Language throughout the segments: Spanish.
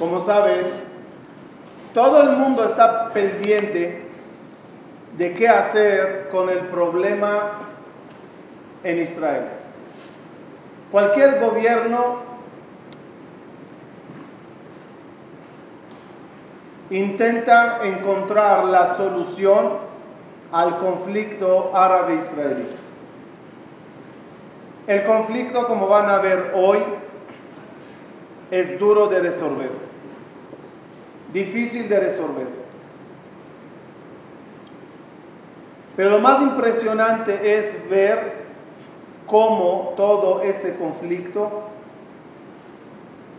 Como saben, todo el mundo está pendiente de qué hacer con el problema en Israel. Cualquier gobierno intenta encontrar la solución al conflicto árabe-israelí. El conflicto, como van a ver hoy, es duro de resolver, difícil de resolver. Pero lo más impresionante es ver cómo todo ese conflicto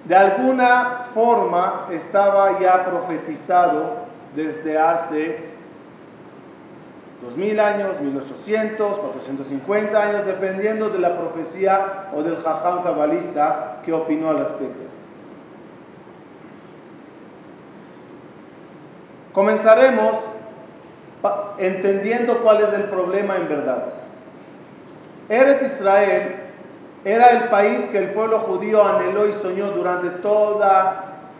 de alguna forma estaba ya profetizado desde hace 2000 años, 1800, 450 años, dependiendo de la profecía o del jajam cabalista que opinó al respecto. Comenzaremos entendiendo cuál es el problema en verdad. Eretz Israel era el país que el pueblo judío anheló y soñó durante todo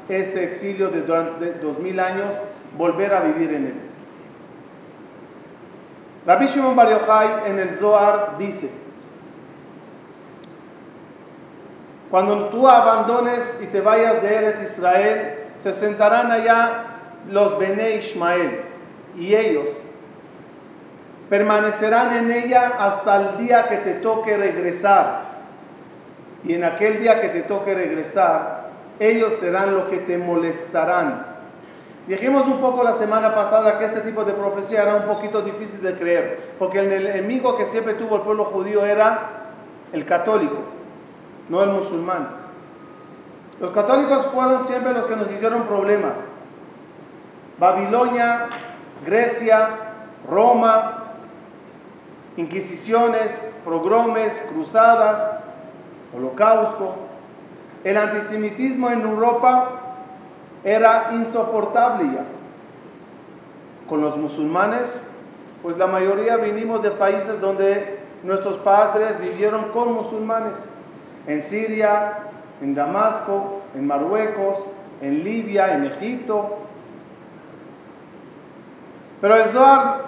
este exilio de durante dos mil años, volver a vivir en él. Rabbi Shimon Bar Yochai en el Zohar dice, cuando tú abandones y te vayas de Eretz Israel, se sentarán allá los Bene Ishmael y ellos permanecerán en ella hasta el día que te toque regresar y en aquel día que te toque regresar, ellos serán lo que te molestarán. Dijimos un poco la semana pasada que este tipo de profecía era un poquito difícil de creer, porque el enemigo que siempre tuvo el pueblo judío era el católico, no el musulmán. Los católicos fueron siempre los que nos hicieron problemas. Babilonia, Grecia, Roma, inquisiciones, progromes, cruzadas, holocausto. El antisemitismo en Europa era insoportable ya. Con los musulmanes, pues la mayoría vinimos de países donde nuestros padres vivieron con musulmanes. En Siria, en Damasco, en Marruecos, en Libia, en Egipto. Pero el Zohar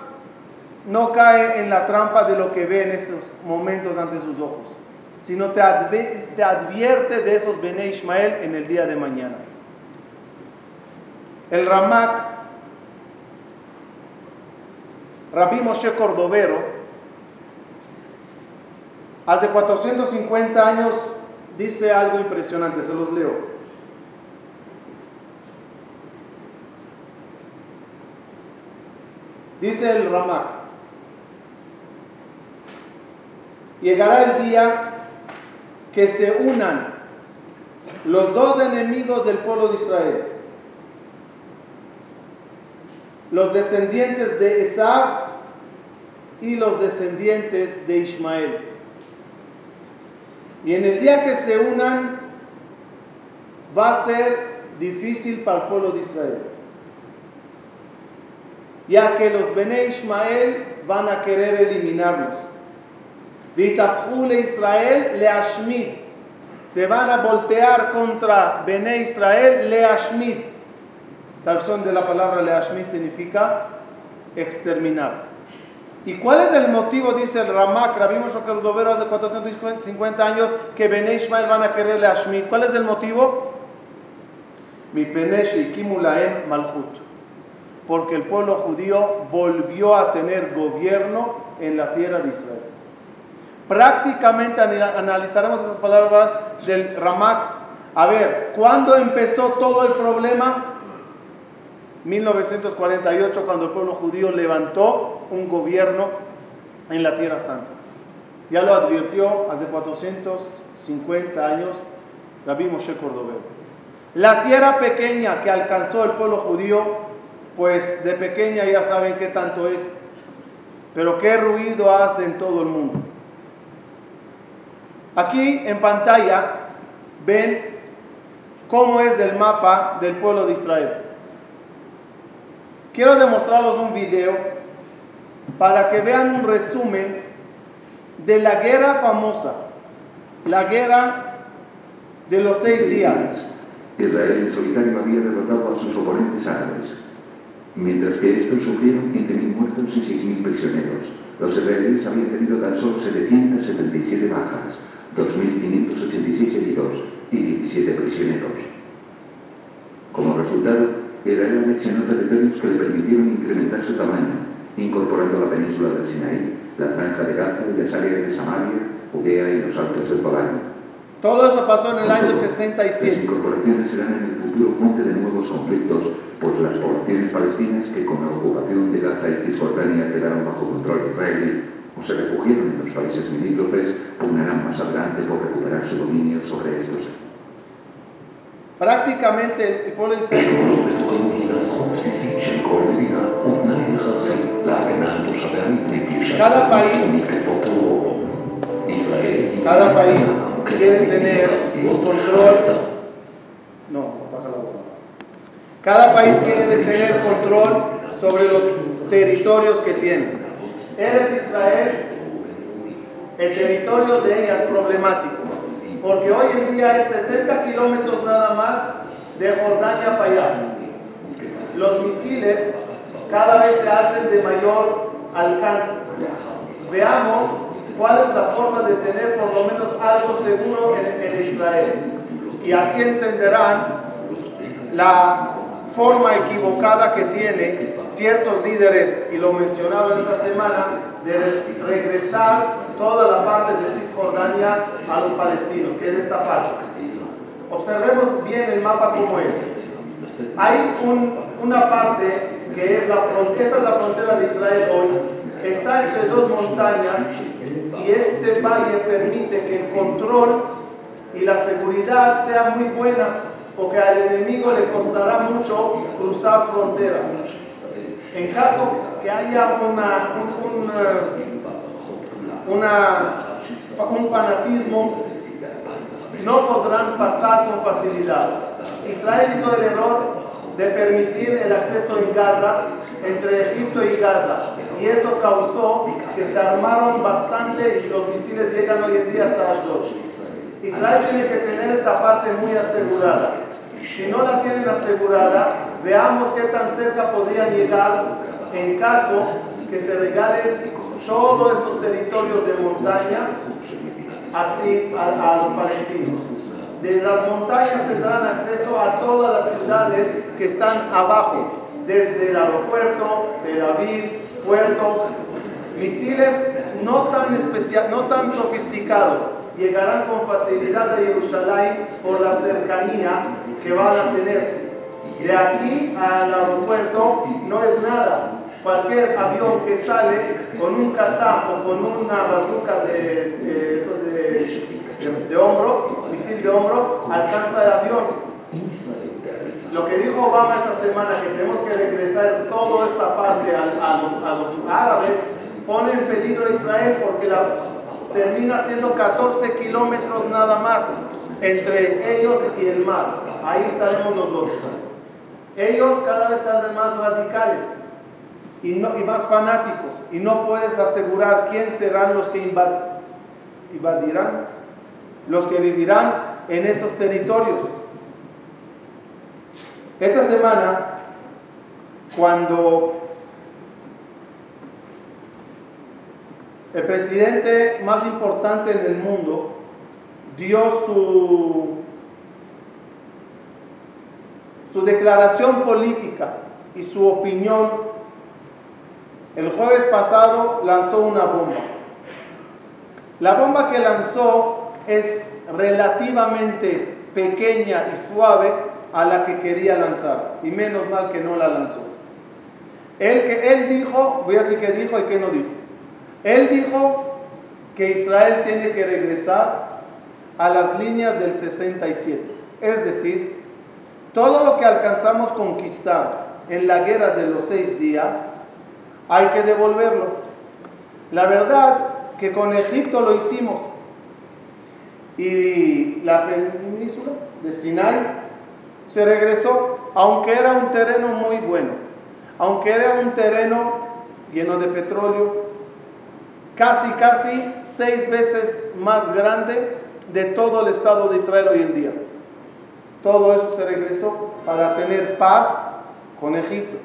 no cae en la trampa de lo que ve en esos momentos ante sus ojos sino te, advierte de esos Bene Ismael en el día de mañana. El Ramak, Rabbi Moshe Cordovero, hace 450 años dice algo impresionante, se los leo. Dice el Ramak, llegará el día que se unan los dos enemigos del pueblo de Israel, los descendientes de Esab y los descendientes de Ismael. Y en el día que se unan, va a ser difícil para el pueblo de Israel. Ya que los Bene Ismael van a querer eliminarlos. Israel le Ashmid. Se van a voltear contra Bene Israel le Ashmid. Traducción de la palabra le Ashmid significa exterminar. ¿Y cuál es el motivo? Dice el Ramak, Rabbi hace 450 años que Bene Israel van a querer le Ashmid. ¿Cuál es el motivo? Mi Penesh Kimulaem Malhut. Porque el pueblo judío volvió a tener gobierno en la tierra de Israel. Prácticamente analizaremos esas palabras del Ramak. A ver, ¿cuándo empezó todo el problema? 1948, cuando el pueblo judío levantó un gobierno en la Tierra Santa. Ya lo advirtió hace 450 años Rabbi Moshe Cordovero. La tierra pequeña que alcanzó el pueblo judío, pues de pequeña ya saben qué tanto es, pero qué ruido hace en todo el mundo. Aquí en pantalla ven cómo es el mapa del pueblo de Israel. Quiero demostrarles un video para que vean un resumen de la guerra famosa, la guerra de los seis días. Israel en solitario había derrotado a sus oponentes árabes, mientras que estos sufrieron 15.000 muertos y 6.000 prisioneros. Los israelíes habían tenido tan solo 777 bajas, 2.586 heridos y 17 prisioneros. Como resultado, Israel anexionó territorios que le permitieron incrementar su tamaño, incorporando la península del Sinaí, la franja de Gaza y las áreas de Samaria, Judea y los altos del Golán. Todo eso pasó en el año Las 67. incorporaciones serán en el futuro fuente de nuevos conflictos, pues las poblaciones palestinas que con la ocupación de Gaza y Cisjordania quedaron bajo control israelí o se refugiaron en los países limítrofes, pugnarán más adelante por recuperar su dominio sobre estos. prácticamente el pueblo Cada país, cada país quiere tener un control. No, baja la voz. Cada país quiere tener control sobre los territorios que tiene. Eres Israel, el territorio de ella es problemático, porque hoy en día es 70 kilómetros nada más de Jordania para allá. Los misiles cada vez se hacen de mayor alcance. Veamos cuál es la forma de tener por lo menos algo seguro en Israel. Y así entenderán la forma equivocada que tiene ciertos líderes, y lo mencionaron esta semana, de regresar toda la parte de Cisjordania a los palestinos, que es esta parte. Observemos bien el mapa como es. Hay un- una parte que es la frontera, esta es la frontera de Israel hoy, está entre dos montañas y este valle permite que el control y la seguridad sea muy buena porque al enemigo le costará mucho cruzar fronteras. En caso que haya una, un, un, eh, una- un fanatismo, no podrán pasar con facilidad. Israel hizo el error de permitir el acceso en Gaza entre Egipto y Gaza y eso causó que se armaron bastante y los misiles llegan hoy en día hasta Ashdod. Israel tiene que tener esta parte muy asegurada. Si no la tienen asegurada, veamos qué tan cerca podrían llegar en caso que se regalen todos estos territorios de montaña así a, los palestinos. De las montañas tendrán acceso a todas las ciudades que están abajo, desde el aeropuerto, Tel Aviv, puertos, misiles no tan especial, no tan sofisticados, llegarán con facilidad a Jerusalén por la cercanía que van a tener. De aquí al aeropuerto no es nada. Cualquier avión que sale con un Kazam o con una bazooka de, de, hombro, misil de hombro, alcanza el avión. Lo que dijo Obama esta semana, que tenemos que regresar toda esta parte a, los, árabes, pone en peligro a Israel porque termina siendo 14 kilómetros nada más entre ellos y el mar. Ahí estaremos nosotros. Ellos cada vez se hacen más radicales y, más fanáticos y no puedes asegurar quién serán los que invad- invadirán, los que vivirán en esos territorios. Esta semana, cuando el presidente más importante en el mundo dio su, su declaración política y su opinión, el jueves pasado lanzó una bomba. La bomba que lanzó es relativamente pequeña y suave a la que quería lanzar. Y menos mal que no la lanzó. Él, que, él dijo, voy a decir qué dijo y qué no dijo. Él dijo que Israel tiene que regresar a las líneas del 67. Es decir, todo lo que alcanzamos conquistar en la guerra de los seis días, hay que devolverlo. La verdad que con Egipto lo hicimos. Y la península de Sinai se regresó, aunque era un terreno muy bueno, aunque era un terreno lleno de petróleo, casi, casi seis veces más grande de todo el Estado de Israel hoy en día. todo eso se regresó para tener paz con Egipto.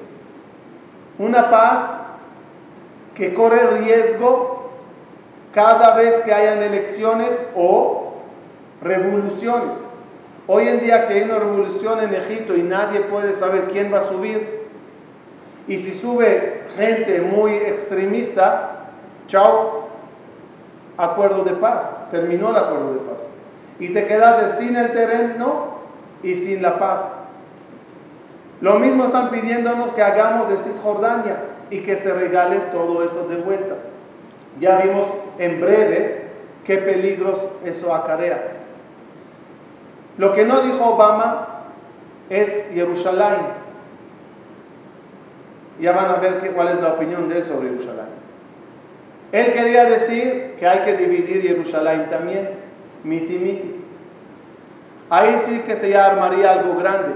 Una paz que corre riesgo cada vez que hayan elecciones o revoluciones. Hoy en día que hay una revolución en Egipto y nadie puede saber quién va a subir, y si sube gente muy extremista, chao, acuerdo de paz, terminó el acuerdo de paz. Y te quedas sin el terreno y sin la paz. Lo mismo están pidiéndonos que hagamos de Cisjordania y que se regale todo eso de vuelta. Ya vimos en breve qué peligros eso acarrea. Lo que no dijo Obama es Jerusalén. Ya van a ver cuál es la opinión de él sobre Jerusalén. Él quería decir que hay que dividir Jerusalén también, miti miti. Ahí sí que se ya armaría algo grande,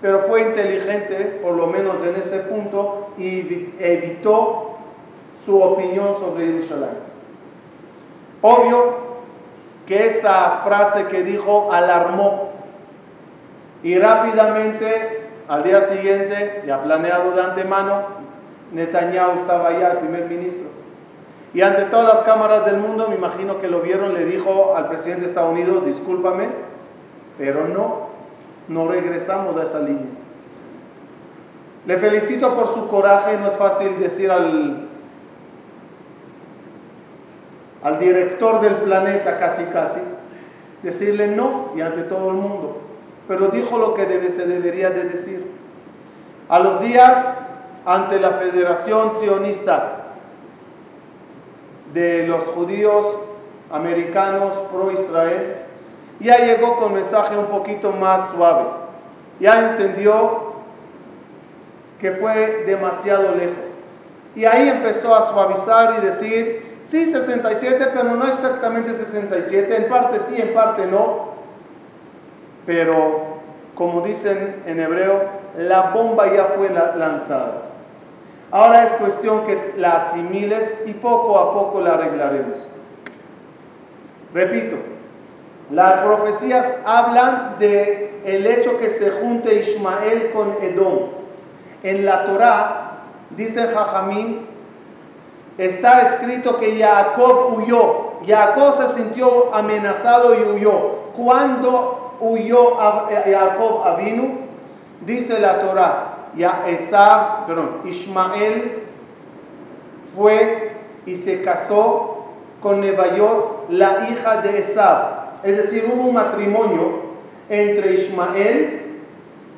pero fue inteligente, por lo menos en ese punto, y evitó su opinión sobre Jerusalén. Obvio que esa frase que dijo alarmó y rápidamente al día siguiente, ya planeado de antemano, Netanyahu estaba allá, el primer ministro. Y ante todas las cámaras del mundo, me imagino que lo vieron, le dijo al presidente de Estados Unidos, discúlpame, pero no, no regresamos a esa línea. Le felicito por su coraje, no es fácil decir al, al director del planeta casi casi, decirle no y ante todo el mundo, pero dijo lo que debe, se debería de decir. A los días, ante la Federación Sionista de los judíos americanos pro Israel, ya llegó con mensaje un poquito más suave. Ya entendió que fue demasiado lejos. Y ahí empezó a suavizar y decir, sí, 67, pero no exactamente 67, en parte sí, en parte no. Pero, como dicen en hebreo, la bomba ya fue lanzada. Ahora es cuestión que la asimiles y poco a poco la arreglaremos. Repito, las profecías hablan de el hecho que se junte Ismael con Edom. En la Torá dice Jajamín, está escrito que Jacob huyó. Jacob se sintió amenazado y huyó. Cuando huyó Jacob Avinu, dice la Torá, ya Esab, perdón, Ismael fue y se casó con Nebayot, la hija de Esab. Es decir, hubo un matrimonio entre Ismael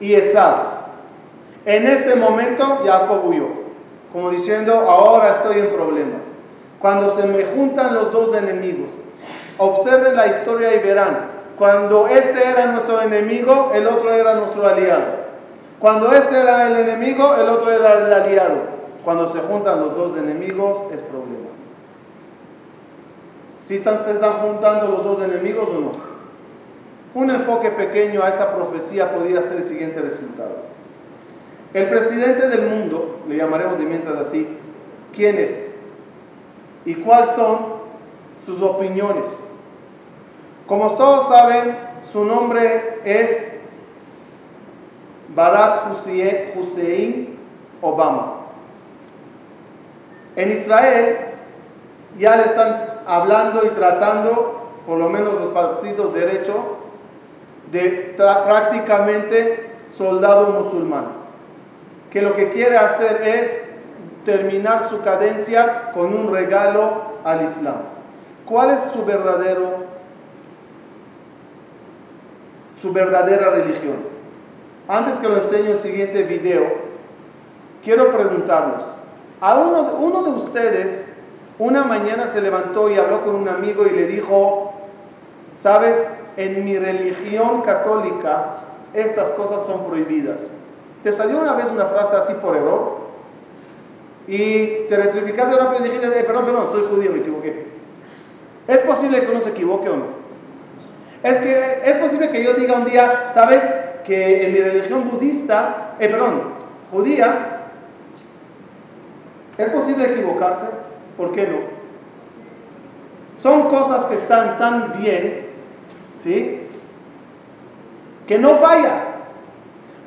y Esab. En ese momento Jacob huyó, como diciendo, ahora estoy en problemas. Cuando se me juntan los dos enemigos, observen la historia y verán, cuando este era nuestro enemigo, el otro era nuestro aliado. Cuando este era el enemigo, el otro era el aliado. Cuando se juntan los dos enemigos, es problema. ¿Si están, se están juntando los dos enemigos o no? Un enfoque pequeño a esa profecía podría ser el siguiente resultado. El presidente del mundo, le llamaremos de mientras así, ¿quién es? ¿Y cuáles son sus opiniones? Como todos saben, su nombre es Barack Hussein Obama. En Israel ya le están hablando y tratando, por lo menos los partidos de derecho, de prácticamente soldado musulmán, que lo que quiere hacer es terminar su cadencia con un regalo al Islam. ¿Cuál es su verdadero su verdadera religión? Antes que lo enseñe el siguiente video, quiero preguntarlos. A uno, uno de ustedes una mañana se levantó y habló con un amigo y le dijo, sabes, en mi religión católica estas cosas son prohibidas. ¿Te salió una vez una frase así por error? Y te electrificaste rápido y dijiste, eh, perdón, perdón, soy judío, me equivoqué. ¿Es posible que uno se equivoque o no? Es que es posible que yo diga un día, ¿sabes? Que en mi religión budista, eh, perdón, judía, ¿es posible equivocarse? ¿Por qué no? Son cosas que están tan bien, ¿sí? que no fallas.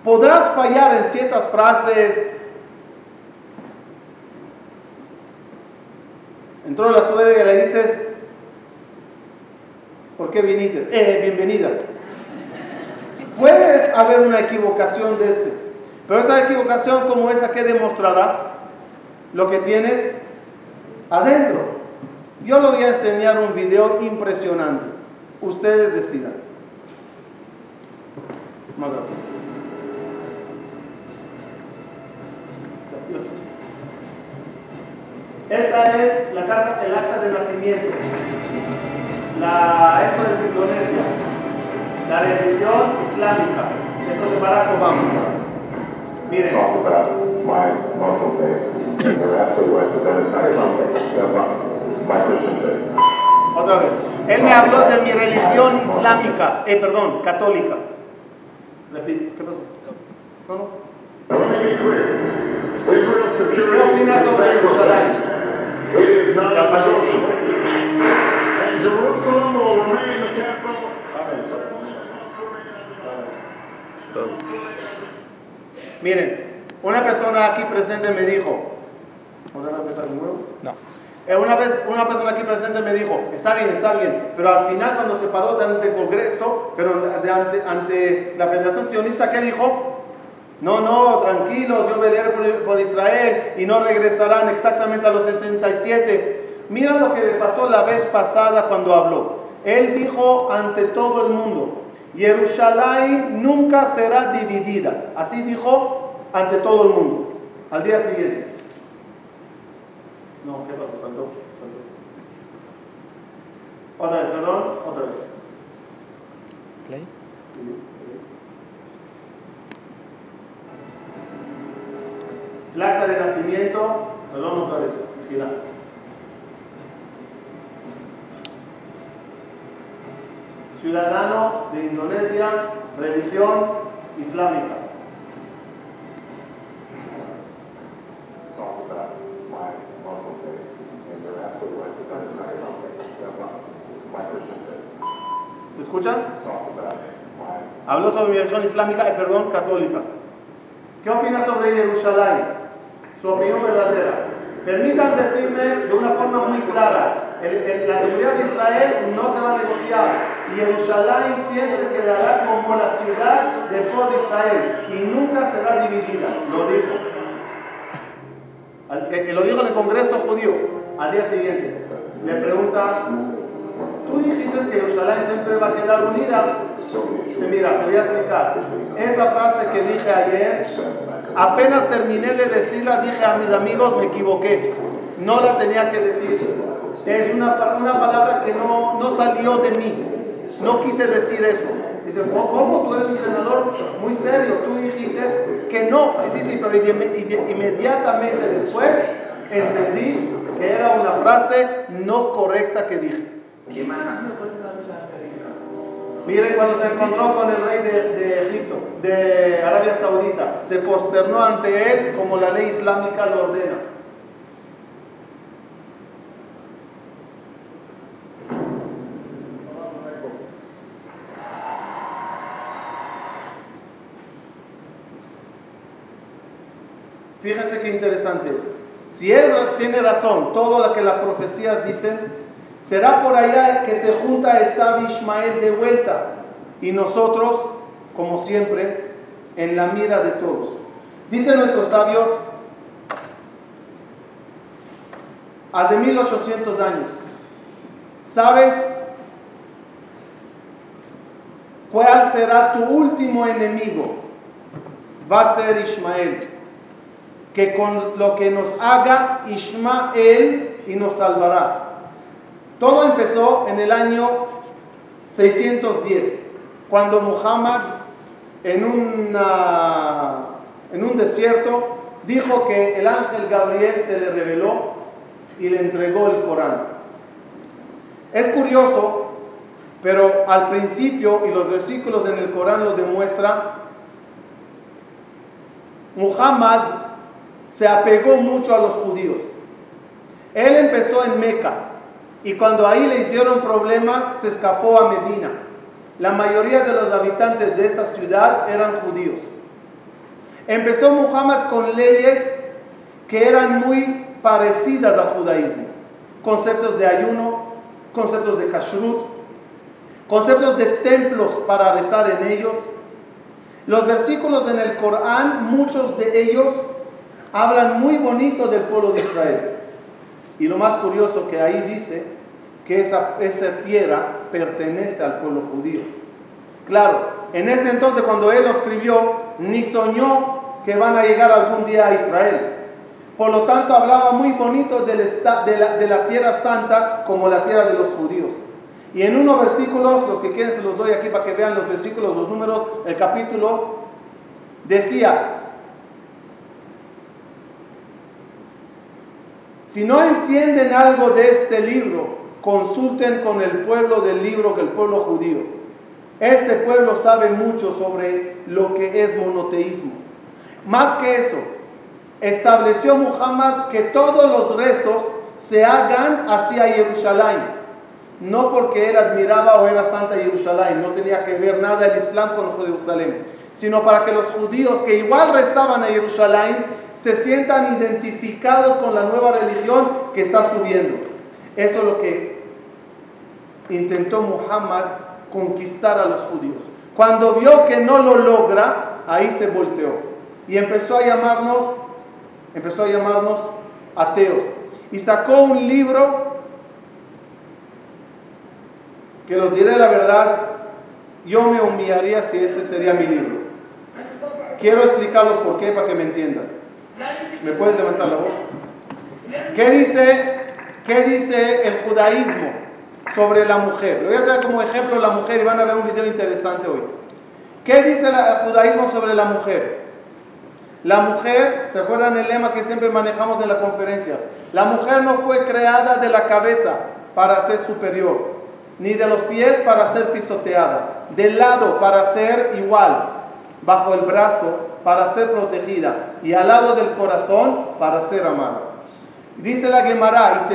Podrás fallar en ciertas frases. Entró la suegra y le dices, ¿por qué viniste? Eh, bienvenida. Puede haber una equivocación de ese, pero esa equivocación como esa que demostrará lo que tienes adentro. Yo le voy a enseñar un video impresionante. Ustedes decidan. Más Esta es la carta, el acta de nacimiento. La. La religión islámica. Eso es de Barack Obama. Miren. talk about my Muslim faith. You're absolutely right, but that is not yeah, my, my Christian faith. Otra vez. Él me habló de mi religión islámica, eh, perdón, católica. Repite, ¿qué pasó? No, ¿Qué opinas sobre Jerusalén? sacrosanct. It is not negotiable. And Jerusalem will remain the capital. Miren, una persona aquí presente me dijo, ¿otra vez empezar de nuevo? No. Eh, Una vez una persona aquí presente me dijo, está bien, está bien, pero al final cuando se paró ante el Congreso, pero ante, ante la Federación Sionista, ¿qué dijo? No, no, tranquilos, yo pelearé por, por Israel y no regresarán exactamente a los 67. Mira lo que le pasó la vez pasada cuando habló. Él dijo ante todo el mundo, Jerusalén nunca será dividida. Así dijo ante todo el mundo. Al día siguiente. No, ¿qué pasó? Saltó, saltó. Otra vez, perdón, otra vez. Play. Sí. El acta de nacimiento, perdón, otra vez, gira. Ciudadano de Indonesia, religión islámica. ¿Se my Habló sobre mi religión islámica, eh, perdón, católica. ¿Qué opina sobre Jerusalén? Su opinión verdadera. Permitan decirme de una forma muy clara, la seguridad de Israel no se va a negociar Jerusalén siempre quedará como la ciudad de todo Israel y nunca será dividida, lo dijo. Lo dijo en el Congreso judío. Al día siguiente le pregunta, tú dijiste que Jerusalén siempre va a quedar unida. Sí, mira, te voy a explicar. Esa frase que dije ayer, apenas terminé de decirla, dije a mis amigos, me equivoqué. No la tenía que decir. Es una, una palabra que no, no salió de mí. No quise decir eso. Dice, "¿Cómo- ¿cómo? Tú eres un senador muy serio. Tú dijiste que no. Sí, sí, sí, pero inmediatamente después entendí que era una frase no correcta que dije. Miren cuando se encontró con el rey de, de Egipto, de Arabia Saudita, se posternó ante él como la ley islámica lo ordena. Fíjense qué interesante es. Si él tiene razón, todo lo que las profecías dicen, será por allá que se junta Esab y Ismael de vuelta. Y nosotros, como siempre, en la mira de todos. Dicen nuestros sabios, hace 1800 años, ¿sabes cuál será tu último enemigo? Va a ser Ismael que con lo que nos haga Ismael y nos salvará. Todo empezó en el año 610, cuando Muhammad en, en un desierto dijo que el ángel Gabriel se le reveló y le entregó el Corán. Es curioso, pero al principio, y los versículos en el Corán lo demuestran, Muhammad se apegó mucho a los judíos. Él empezó en Meca y cuando ahí le hicieron problemas se escapó a Medina. la mayoría de los habitantes de esta ciudad eran judíos. Empezó Muhammad con leyes que eran muy parecidas al judaísmo. Conceptos de ayuno, conceptos de kashrut, conceptos de templos para rezar en ellos. Los versículos en el Corán, muchos de ellos hablan muy bonito del pueblo de Israel. Y lo más curioso que ahí dice que esa, esa tierra pertenece al pueblo judío. Claro, en ese entonces cuando él lo escribió, ni soñó que van a llegar algún día a Israel. Por lo tanto, hablaba muy bonito de, la, de la tierra santa como la tierra de los judíos. Y en unos versículos, los que quieren se los doy aquí para que vean los versículos, los números, el capítulo, decía, si no entienden algo de este libro, consulten con el pueblo del libro, que el pueblo judío. Ese pueblo sabe mucho sobre lo que es monoteísmo. Más que eso, estableció Muhammad que todos los rezos se hagan hacia Jerusalén. No porque él admiraba o era santa Jerusalén, no tenía que ver nada el Islam con Jerusalén, sino para que los judíos que igual rezaban a Jerusalén se sientan identificados con la nueva religión que está subiendo. Eso es lo que intentó Muhammad conquistar a los judíos. Cuando vio que no lo logra, ahí se volteó y empezó a llamarnos, empezó a llamarnos ateos y sacó un libro que los diré la verdad, yo me humillaría si ese sería mi libro. Quiero explicarlos por qué para que me entiendan. ¿Me puedes levantar la voz? ¿Qué dice, qué dice el judaísmo sobre la mujer? Le voy a traer como ejemplo la mujer y van a ver un video interesante hoy. ¿Qué dice el judaísmo sobre la mujer? La mujer, ¿se acuerdan el lema que siempre manejamos en las conferencias? La mujer no fue creada de la cabeza para ser superior, ni de los pies para ser pisoteada, del lado para ser igual, bajo el brazo para ser protegida y al lado del corazón para ser amada. Dice la Gemara, y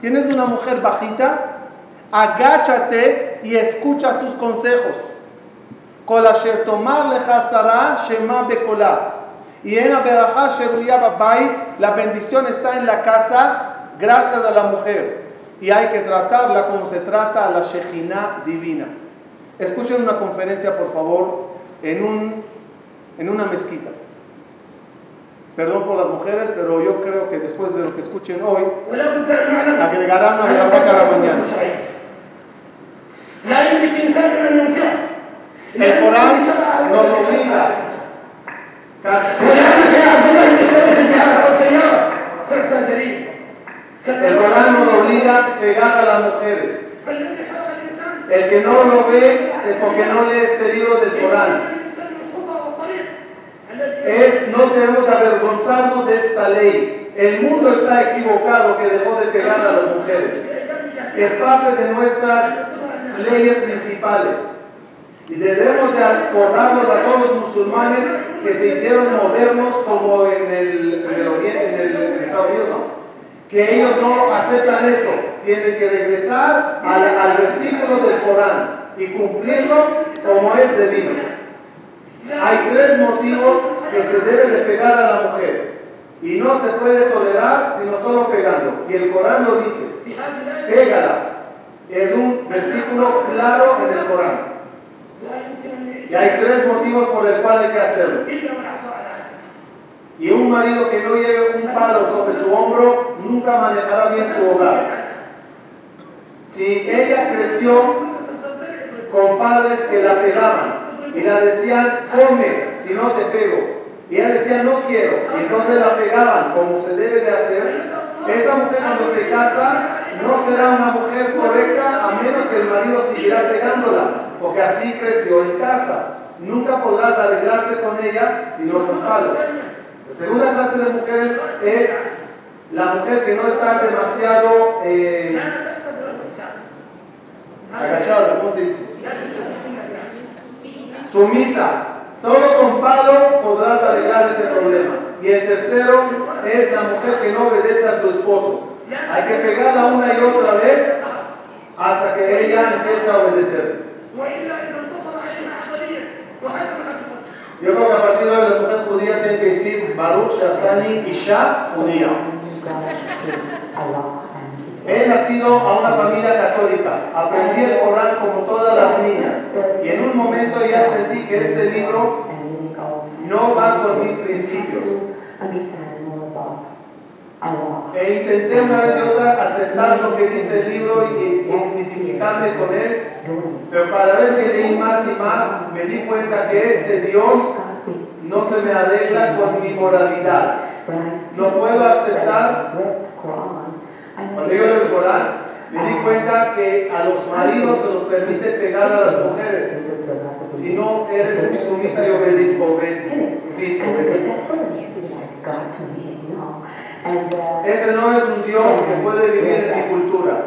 tienes una mujer bajita, agáchate y escucha sus consejos. Y en la bendición está en la casa gracias a la mujer y hay que tratarla como se trata a la Shejina divina. Escuchen una conferencia, por favor, en, un, en una mezquita. Perdón por las mujeres, pero yo creo que después de lo que escuchen hoy, agregarán a la vaca la mañana. El Corán nos obliga que no lo ve es porque no lee este libro del Corán. Es no debemos avergonzarnos de esta ley. El mundo está equivocado que dejó de pegar a las mujeres. Es parte de nuestras leyes principales. Y debemos de acordarnos a todos los musulmanes que se hicieron modernos como en el, Oriente, en, el, en Estados Unidos, ¿no? Que ellos no aceptan eso tiene que regresar al, al versículo del Corán y cumplirlo como es debido. Hay tres motivos que se debe de pegar a la mujer y no se puede tolerar sino solo pegando. Y el Corán lo dice, pégala. Es un versículo claro en el Corán. Y hay tres motivos por el cual hay que hacerlo. Y un marido que no lleve un palo sobre su hombro nunca manejará bien su hogar. Si ella creció con padres que la pegaban y la decían, come, si no te pego, y ella decía, no quiero, y entonces la pegaban como se debe de hacer, esa mujer cuando se casa no será una mujer correcta a menos que el marido siguiera pegándola, porque así creció en casa. Nunca podrás arreglarte con ella sino con palos. La segunda clase de mujeres es la mujer que no está demasiado eh, Agachado, ¿cómo se dice? Sumisa. Solo con palo podrás alegar ese problema. Y el tercero es la mujer que no obedece a su esposo. Hay que pegarla una y otra vez hasta que ella empiece a obedecer. Yo creo que a partir de ahora las mujeres judías tienen que decir Baruch Shazani Isha Judía. He nacido a una familia católica, aprendí el Corán como todas las niñas y en un momento ya sentí que este libro no va con mis principios. E intenté una vez y otra aceptar lo que dice el libro y identificarme con él, pero cada vez que leí más y más me di cuenta que este Dios no se me arregla con mi moralidad. No puedo aceptar Cuando yo leo el Corán, me di cuenta que a los maridos se los permite pegar a las mujeres. Si no eres sumisa y obedece. Ese no es un Dios que puede vivir en mi cultura.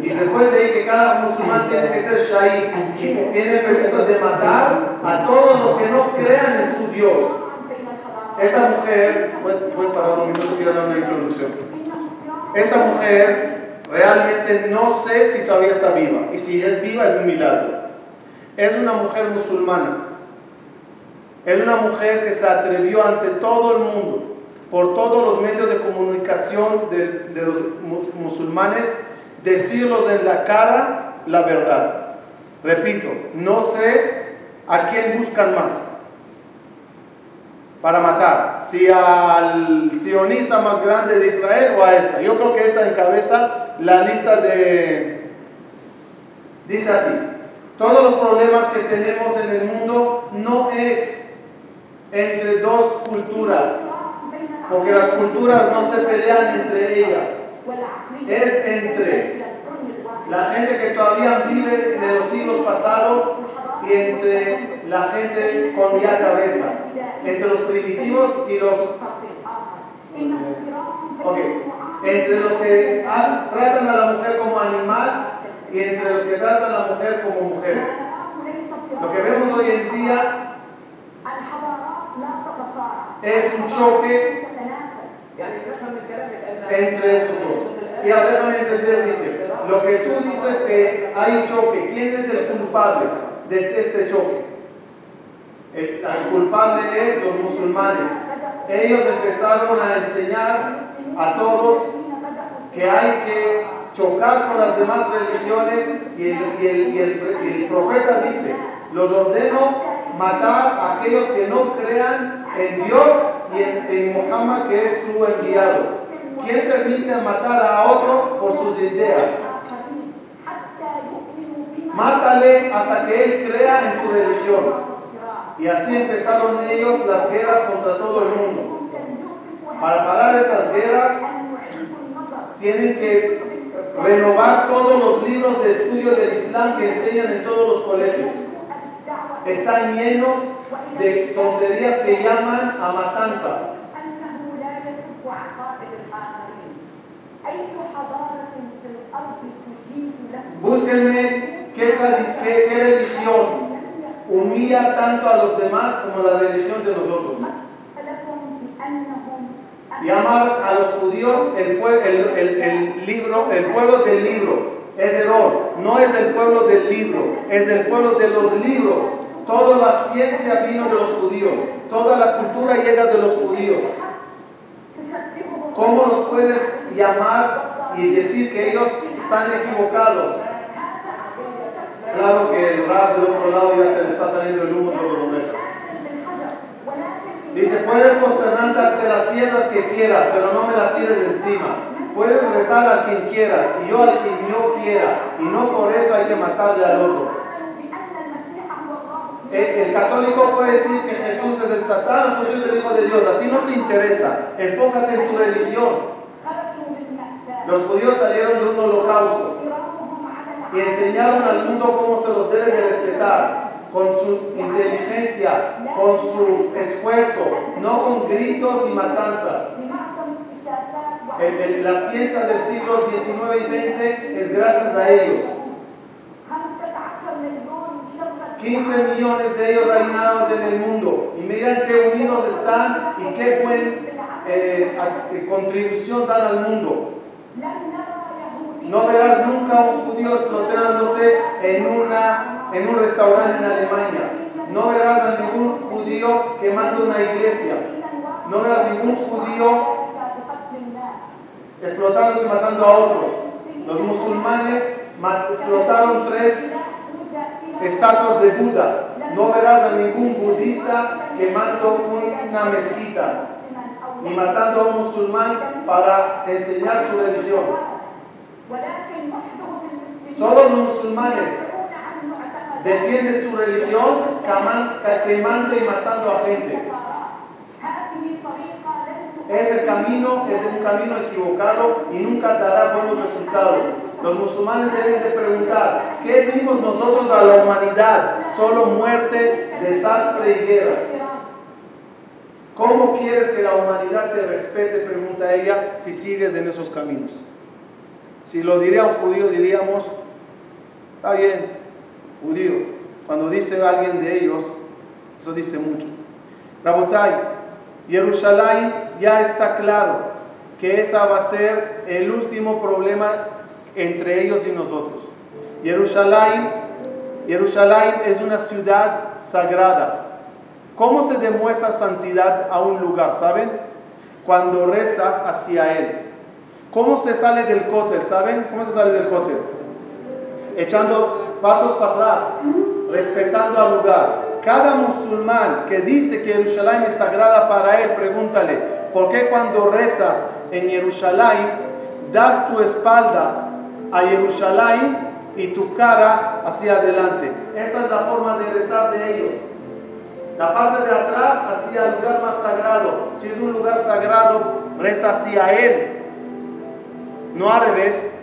Y después leí que cada musulmán tiene que ser shahid tiene permiso de matar a todos los que no crean en su Dios. Esta mujer, pues, puedes parar un minuto, quiero dar una introducción. Esta mujer realmente no sé si todavía está viva. Y si es viva es un milagro. Es una mujer musulmana. Es una mujer que se atrevió ante todo el mundo, por todos los medios de comunicación de, de los mu- musulmanes, decirlos en la cara la verdad. Repito, no sé a quién buscan más para matar, si al sionista más grande de Israel o a esta. Yo creo que esta encabeza la lista de... Dice así, todos los problemas que tenemos en el mundo no es entre dos culturas, porque las culturas no se pelean entre ellas, es entre la gente que todavía vive de los siglos pasados y entre la gente con ya cabeza, entre los primitivos y los... Okay. Entre los que tratan a la mujer como animal y entre los que tratan a la mujer como mujer. Lo que vemos hoy en día es un choque entre esos dos. Y ahora déjame entender, dice, lo que tú dices que hay un choque, ¿quién es el culpable de este choque? El, culpable es los musulmanes. Ellos empezaron a enseñar a todos que hay que chocar con las demás religiones y el, y el- y el- y el profeta dice, los ordeno matar a aquellos que no crean en Dios y en, en Muhammad que es su enviado. ¿Quién permite matar a otro por sus ideas? Mátale hasta que él crea en tu religión. Y así empezaron ellos las guerras contra todo el mundo. Para parar esas guerras, tienen que renovar todos los libros de estudio del Islam que enseñan en todos los colegios. Están llenos de tonterías que llaman a matanza. Búsquenme qué, qué religión unía tanto a los demás como a la religión de nosotros. Llamar a los judíos el, el, el, el, libro, el pueblo del libro. Es error. No es el pueblo del libro, es el pueblo de los libros. Toda la ciencia vino de los judíos. Toda la cultura llega de los judíos. ¿Cómo los puedes llamar y decir que ellos están equivocados? claro que el rap del otro lado ya se le está saliendo el humo por los ovejas. Dice, puedes consternarte ante las piedras que quieras, pero no me las tires de encima. Puedes rezar al quien quieras y yo al quien yo quiera, y no por eso hay que matarle al otro. El, el, católico puede decir que Jesús es el Satán, Jesús es el Hijo de Dios. A ti no te interesa. Enfócate en tu religión. Los judíos salieron de un holocausto y enseñaron al mundo cómo se los debe de respetar, con su inteligencia, con su esfuerzo, no con gritos y matanzas. El, el, la ciencia del siglo XIX y XX es gracias a ellos. 15 millones de ellos reinados en el mundo. Y miren qué unidos están y qué buena eh, eh, contribución dan al mundo. No verás nunca un en, una, en un restaurante en Alemania. No verás a ningún judío quemando una iglesia. No verás ningún judío explotándose y matando a otros. Los musulmanes ma- explotaron tres estatuas de Buda. No verás a ningún budista quemando una mezquita ni matando a un musulmán para enseñar su religión. Solo los musulmanes defienden su religión quemando y matando a gente. Ese camino es un camino equivocado y nunca dará buenos resultados. Los musulmanes deben de preguntar, ¿qué dimos nosotros a la humanidad? Solo muerte, desastre y guerras. ¿Cómo quieres que la humanidad te respete? Pregunta ella, si sigues en esos caminos. Si lo diría un judío, diríamos, está bien, judío. Cuando dice alguien de ellos, eso dice mucho. Rabotai, Jerusalén ya está claro que esa va a ser el último problema entre ellos y nosotros. Jerusalén, Jerusalén es una ciudad sagrada. ¿Cómo se demuestra santidad a un lugar? ¿Saben? Cuando rezas hacia él. ¿Cómo se sale del cótel? ¿Saben? ¿Cómo se sale del cótel? Echando pasos para atrás, respetando al lugar. Cada musulmán que dice que Jerusalén es sagrada para él, pregúntale, ¿por qué cuando rezas en Jerusalén das tu espalda a Jerusalén y tu cara hacia adelante? Esa es la forma de rezar de ellos. La parte de atrás hacia el lugar más sagrado. Si es un lugar sagrado, reza hacia él. No al revés.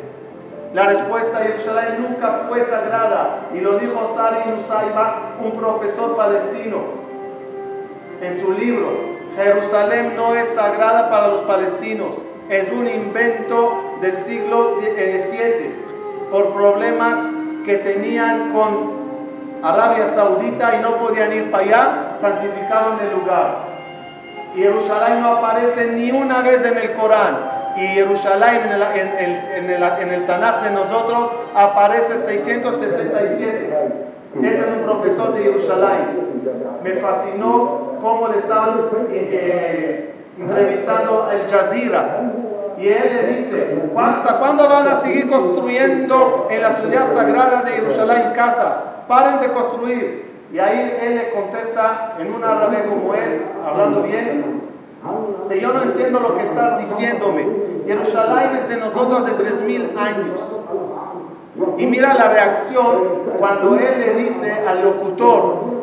La respuesta de Jerusalén nunca fue sagrada. Y lo dijo Sali Nusayba, un profesor palestino, en su libro. Jerusalén no es sagrada para los palestinos. Es un invento del siglo VII por problemas que tenían con Arabia Saudita y no podían ir para allá, santificaron el lugar. Y Jerusalén no aparece ni una vez en el Corán. Y Jerusalén en el, en el, en el, en el Tanaj de nosotros aparece 667. Este es un profesor de Jerusalén. Me fascinó cómo le estaban eh, entrevistando al Jazeera. Y él le dice, ¿hasta cuándo van a seguir construyendo en la ciudad sagrada de Jerusalén casas? Paren de construir. Y ahí él le contesta en un árabe como él, hablando bien, yo no entiendo lo que estás diciéndome, Jerusalén es de nosotros hace 3.000 años. Y mira la reacción cuando él le dice al locutor,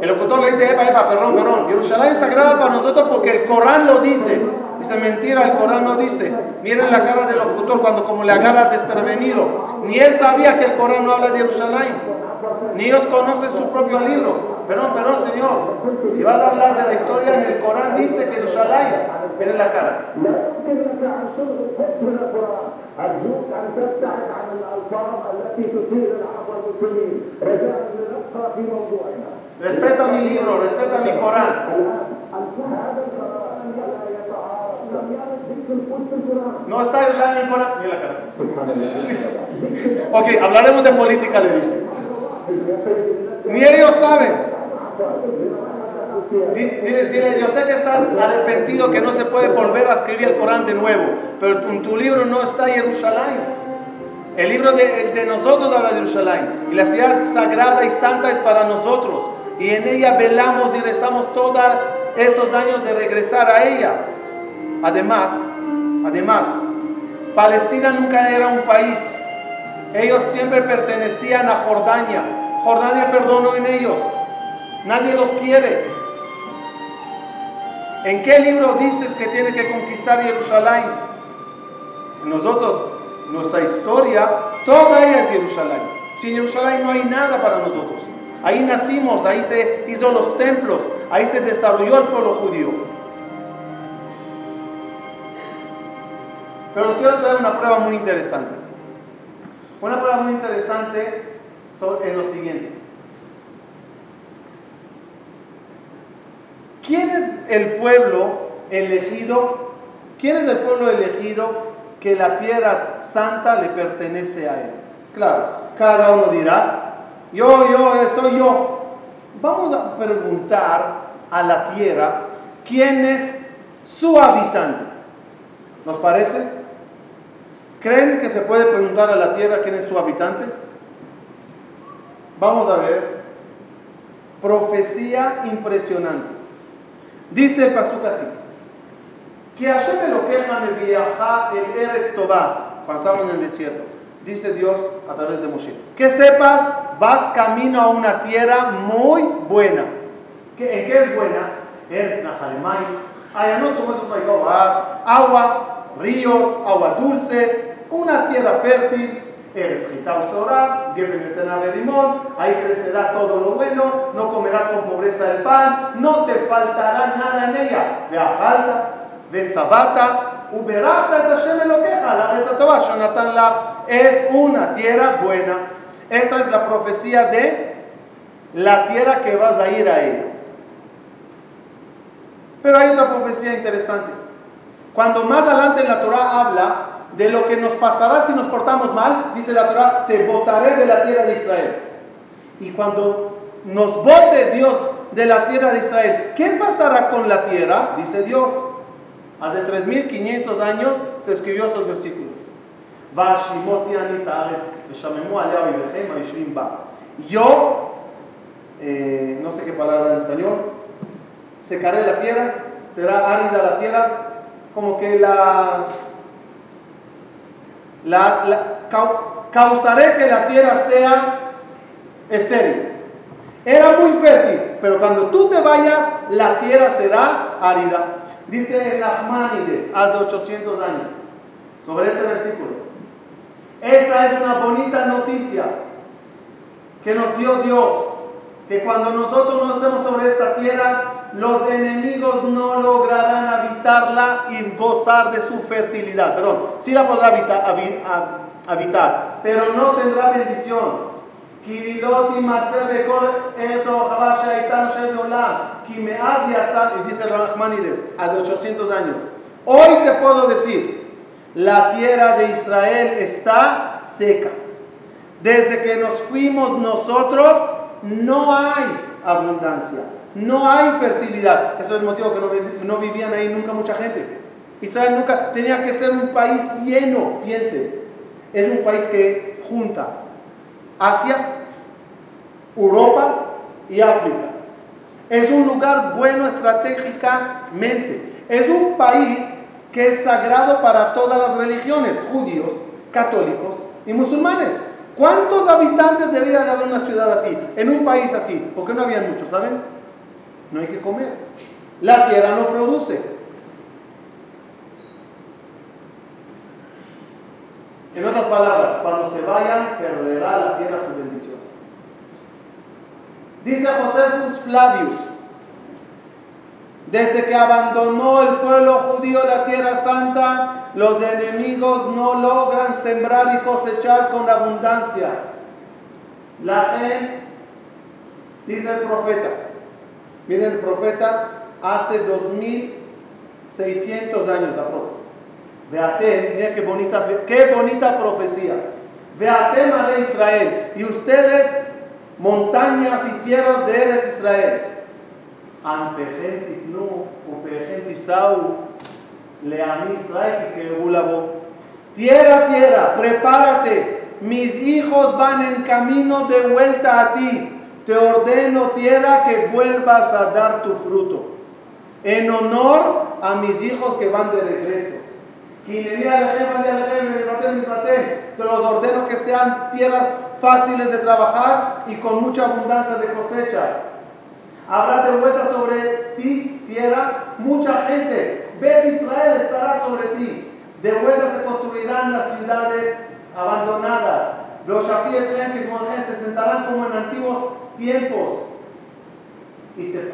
el locutor le dice, epa, epa, perdón, perdón, Jerusalén es sagrada para nosotros porque el Corán lo dice. Dice, mentira, el Corán no dice. Miren la cara del locutor cuando como le agarra desprevenido. Ni él sabía que el Corán no habla de Jerusalén. Ni ellos conocen su propio libro. Perdón, perdón, Señor. Si vas a hablar de la historia, en el Corán dice que Jerusalén. Miren la cara. لا يمكن لك عن شرح القدس من القرآن أرجوك أن تبتعد عن الألفاظ التي تثير العرب والمسلمين رجاء لنبقى في موضوعنا Respeta mi libro, respeta mi Corán. الآن هذا الكلام لا يتعارض لم يرد ذكر القدس في القرآن No está Jerusalén en el Corán. Mira la cara. سبحان الله Ok, hablaremos de política, le dice. يا سيدي Ni ellos saben. Di- Dile, dile, yo sé que estás arrepentido, que no se puede volver a escribir el Corán de nuevo, pero en tu libro no está Jerusalén. El libro de, de nosotros habla de Jerusalén. Y la ciudad sagrada y santa es para nosotros. Y en ella velamos y rezamos todos estos años de regresar a ella. Además, además, Palestina nunca era un país. Ellos siempre pertenecían a Jordania. Jordania perdonó en ellos. Nadie los quiere. ¿En qué libro dices que tiene que conquistar Jerusalén? Nosotros, nuestra historia, toda ella es Jerusalén. Sin Jerusalén no hay nada para nosotros. Ahí nacimos, ahí se hizo los templos, ahí se desarrolló el pueblo judío. Pero os quiero traer una prueba muy interesante. Una prueba muy interesante en lo siguiente. ¿Quién es el pueblo elegido? ¿Quién es el pueblo elegido que la tierra santa le pertenece a él. Claro, cada uno dirá, yo, yo, eh, soy yo. Vamos a preguntar a la tierra quién es su habitante. ¿Nos parece? ¿Creen que se puede preguntar a la tierra quién es su habitante? Vamos a ver. Profecía impresionante. Dice el pasuk así. Que Hashem Elokeja me viaja el Eretz Tobá, cuando estamos en el desierto. Dice Dios a través de Moshe. Que sepas, vas camino a una tierra muy buena. ¿Qué- ¿En qué es buena? Como esos países, agua, ríos, agua dulce, una tierra fértil. Etena Berimón, ahí crecerá todo lo bueno, no comerás con pobreza el pan, no te faltará nada en ella. Veajalta, Lach. Es una tierra buena. Esa es la profecía de la tierra que vas a ir a ella. Pero hay otra profecía interesante. Cuando más adelante en la Torah habla de lo que nos pasará si nos portamos mal, dice la Torah, te botaré de la tierra de Israel. Y cuando nos bote Dios de la tierra de Israel, ¿qué pasará con la tierra? Dice Dios. Hace 3.500 años se escribió estos versículos. Yo, eh, no sé qué palabra en español, secaré la tierra, será árida la tierra, como que la la, la- cau- causaré que la tierra sea estéril. Era muy fértil, pero cuando tú te vayas, la tierra será árida. Dice Nachmanides hace 800 años sobre este versículo. Esa es una bonita noticia que nos dio Dios, que cuando nosotros no estemos sobre esta tierra, los enemigos no lograrán habitarla y gozar de su fertilidad. Perdón, sí la podrá habitar, habi- a- habitar, pero no tendrá bendición. כי לא תימצא בכל ארץ הרחבה שהייתה נושבת מעולם, כי מאז יצא, y dice Rahmanides, hace 800 años, hoy te puedo decir, la tierra de Israel está seca. Desde que nos fuimos nosotros, no hay abundancia, no hay fertilidad. Eso es el motivo que no, no vivían ahí nunca mucha gente. Israel nunca tenía que ser un país lleno, piense. Es un país que junta Asia, Europa y África. Es un lugar bueno estratégicamente. Es un país que es sagrado para todas las religiones, judíos, católicos y musulmanes. ¿Cuántos habitantes debería de haber una ciudad así, en un país así? Porque no habían muchos, ¿saben? No hay que comer. La tierra no produce. En otras palabras, cuando se vayan, perderá la tierra su bendición. Dice Josefus Flavius, desde que abandonó el pueblo judío la tierra santa, los enemigos no logran sembrar y cosechar con abundancia. La gente, dice el profeta, miren el profeta hace 2600 años aproximadamente. Veate, mira qué bonita, qué bonita profecía. Veate, de Israel, y ustedes, montañas y tierras de Eretz Israel, Ampechem titnu, upechem tisau, leami Israel que Tierra, tierra, prepárate, mis hijos van en camino de vuelta a ti. Te ordeno, tierra, que vuelvas a dar tu fruto, en honor a mis hijos que van de regreso. Te los ordeno que sean tierras fáciles de trabajar y con mucha abundancia de cosecha. Habrá de vuelta sobre ti, tierra, mucha gente. Bet Israel estará sobre ti. De vuelta se construirán las ciudades abandonadas. Los Shafir se sentarán como en antiguos tiempos.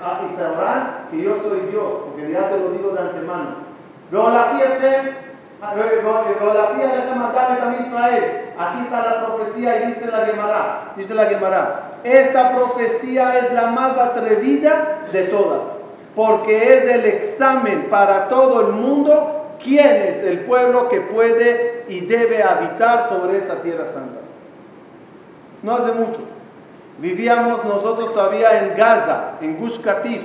Ah, y sabrán que yo soy Dios, porque ya te lo digo de antemano. Israel. Aquí está la profecía y dice la Gemara. Dice la Gemara. Esta profecía es la más atrevida de todas, porque es el examen para todo el mundo ¿quién es el pueblo que puede y debe habitar sobre esa tierra santa? No hace mucho. Vivíamos nosotros todavía en Gaza, en Gush Katif.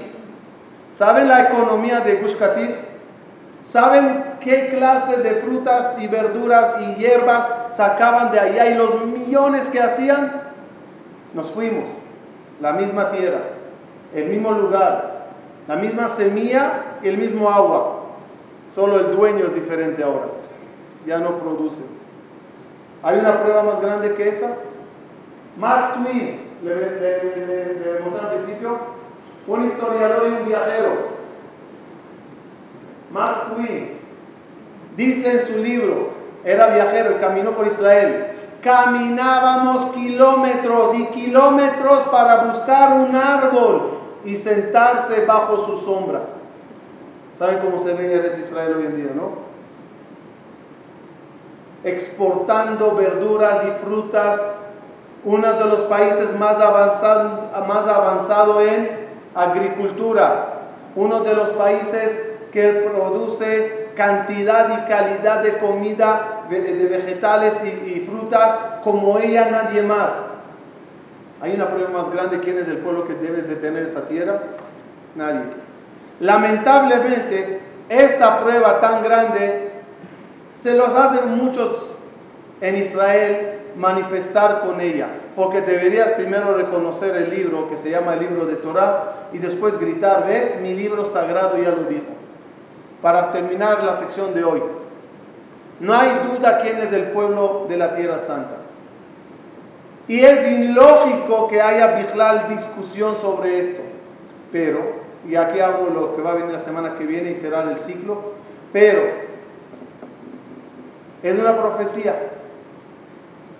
¿Saben la economía de Gush Katif? ¿Saben qué clase de frutas y verduras y hierbas sacaban de allá y los millones que hacían? Nos fuimos, la misma tierra, el mismo lugar, la misma semilla el mismo agua. Solo el dueño es diferente ahora. Ya no produce. ¿Hay una prueba más grande que esa? Mark Twain, le, le, al principio, un historiador y un viajero. Mark Twain dice en su libro, era viajero y caminó por Israel. Caminábamos kilómetros y kilómetros para buscar un árbol y sentarse bajo su sombra. ¿Saben cómo se ve Eres Israel hoy en día, no? Exportando verduras y frutas, uno de los países más avanzado en agricultura, uno de los países que produce cantidad y calidad de comida, de vegetales y, y frutas como ella nadie más. ¿Hay una prueba más grande quién es el pueblo que debe de tener esa tierra? Nadie. Lamentablemente, esta prueba tan grande se los hacen muchos en Israel manifestar con ella, porque deberías primero reconocer el libro que se llama el libro de Torah y después gritar, ves, mi libro sagrado ya lo dijo. Para terminar la sección de hoy, no hay duda quién es el pueblo de la Tierra Santa. Y es ilógico que haya Bijlal discusión sobre esto. Pero, y aquí hablo lo que va a venir la semana que viene y será el ciclo, pero es una profecía.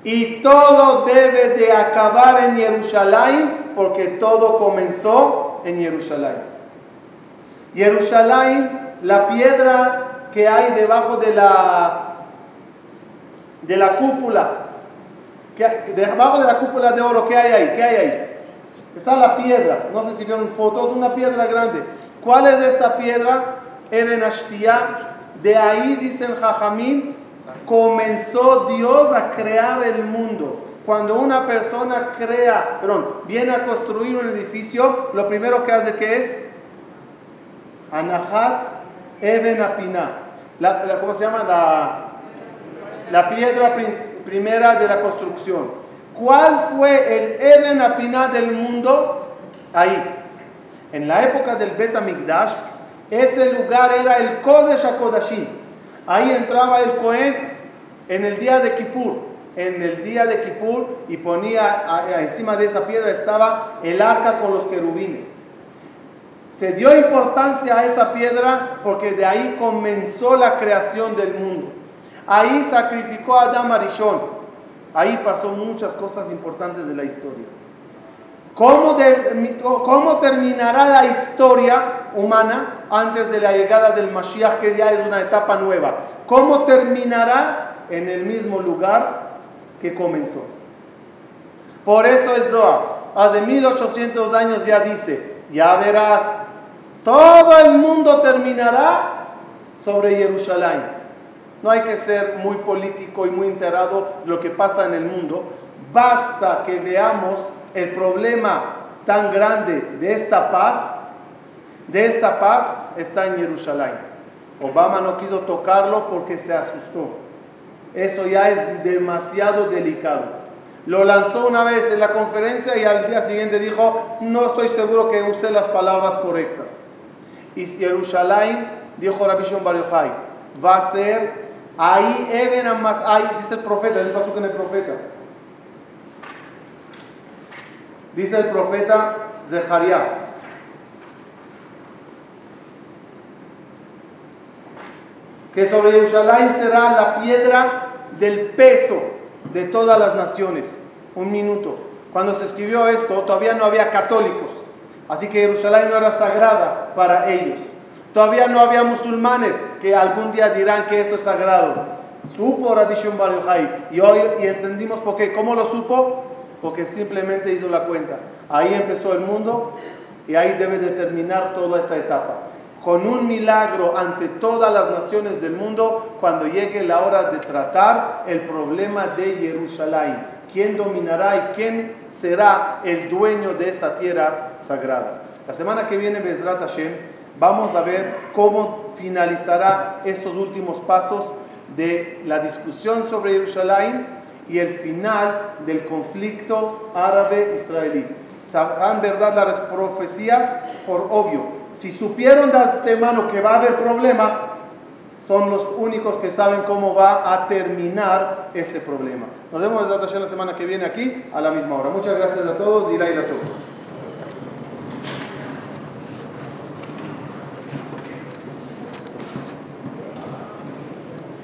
Y todo debe de acabar en Jerusalén porque todo comenzó en Jerusalén. Jerusalén, la piedra que hay debajo de la, de la cúpula, debajo de la cúpula de oro, ¿qué hay ahí? ¿Qué hay ahí? Está la piedra, no sé si vieron fotos, una piedra grande. ¿Cuál es esa piedra? Eben Ashtiah. De ahí dicen Jajamín, comenzó Dios a crear el mundo. Cuando una persona crea, perdón, viene a construir un edificio, lo primero que hace que es Anahat Eben Apina. La, ¿Cómo se llama? La, la piedra primera de la construcción. ¿Cuál fue el Eben Apina del mundo? Ahí. En la época del Bet Migdash, ese lugar era el Kodesh HaKodashim. Ahí entraba el Cohen en el día de Kippur. En el día de Kippur y ponía encima de esa piedra estaba el arca con los querubines. Se dio importancia a esa piedra porque de ahí comenzó la creación del mundo. Ahí sacrificó a Adam Arishon. Ahí pasó muchas cosas importantes de la historia. ¿Cómo, de, ¿Cómo, terminará la historia humana antes de la llegada del Mashiach, que ya es una etapa nueva? ¿Cómo terminará en el mismo lugar que comenzó? Por eso el Zohar, hace 1800 años ya dice, ya verás, todo el mundo terminará sobre Jerusalén. No hay que ser muy político y muy enterado de lo que pasa en el mundo. Basta que veamos el problema tan grande de esta paz, de esta paz está en Jerusalén. Obama no quiso tocarlo porque se asustó. Eso ya es demasiado delicado. Lo lanzó una vez en la conferencia y al día siguiente dijo, no estoy seguro que use las palabras correctas. Y Jerusalén, dijo Rabbi Shimon Bar Yochai, va a ser ahí, Eben más ahí, dice el profeta, el paso con el profeta. Dice el profeta Zeharia. Que sobre Jerusalén será la piedra del peso de todas las naciones. Un minuto. Cuando se escribió esto, todavía no había católicos. Así que Jerusalén no era sagrada para ellos. Todavía no había musulmanes que algún día dirán que esto es sagrado. Supo Rabbi. Y hoy y entendimos por qué. ¿Cómo lo supo? porque simplemente hizo la cuenta. Ahí empezó el mundo y ahí debe de terminar toda esta etapa. Con un milagro ante todas las naciones del mundo cuando llegue la hora de tratar el problema de Jerusalén. ¿Quién dominará y quién será el dueño de esa tierra sagrada? La semana que viene, Bezrat Hashem, vamos a ver cómo finalizará estos últimos pasos de la discusión sobre Jerusalén y el final del conflicto árabe-israelí. Sabrán verdad las profecías por obvio. Si supieron de antemano que va a haber problema, son los únicos que saben cómo va a terminar ese problema. Nos vemos la semana que viene aquí a la misma hora. Muchas gracias a todos y la todos.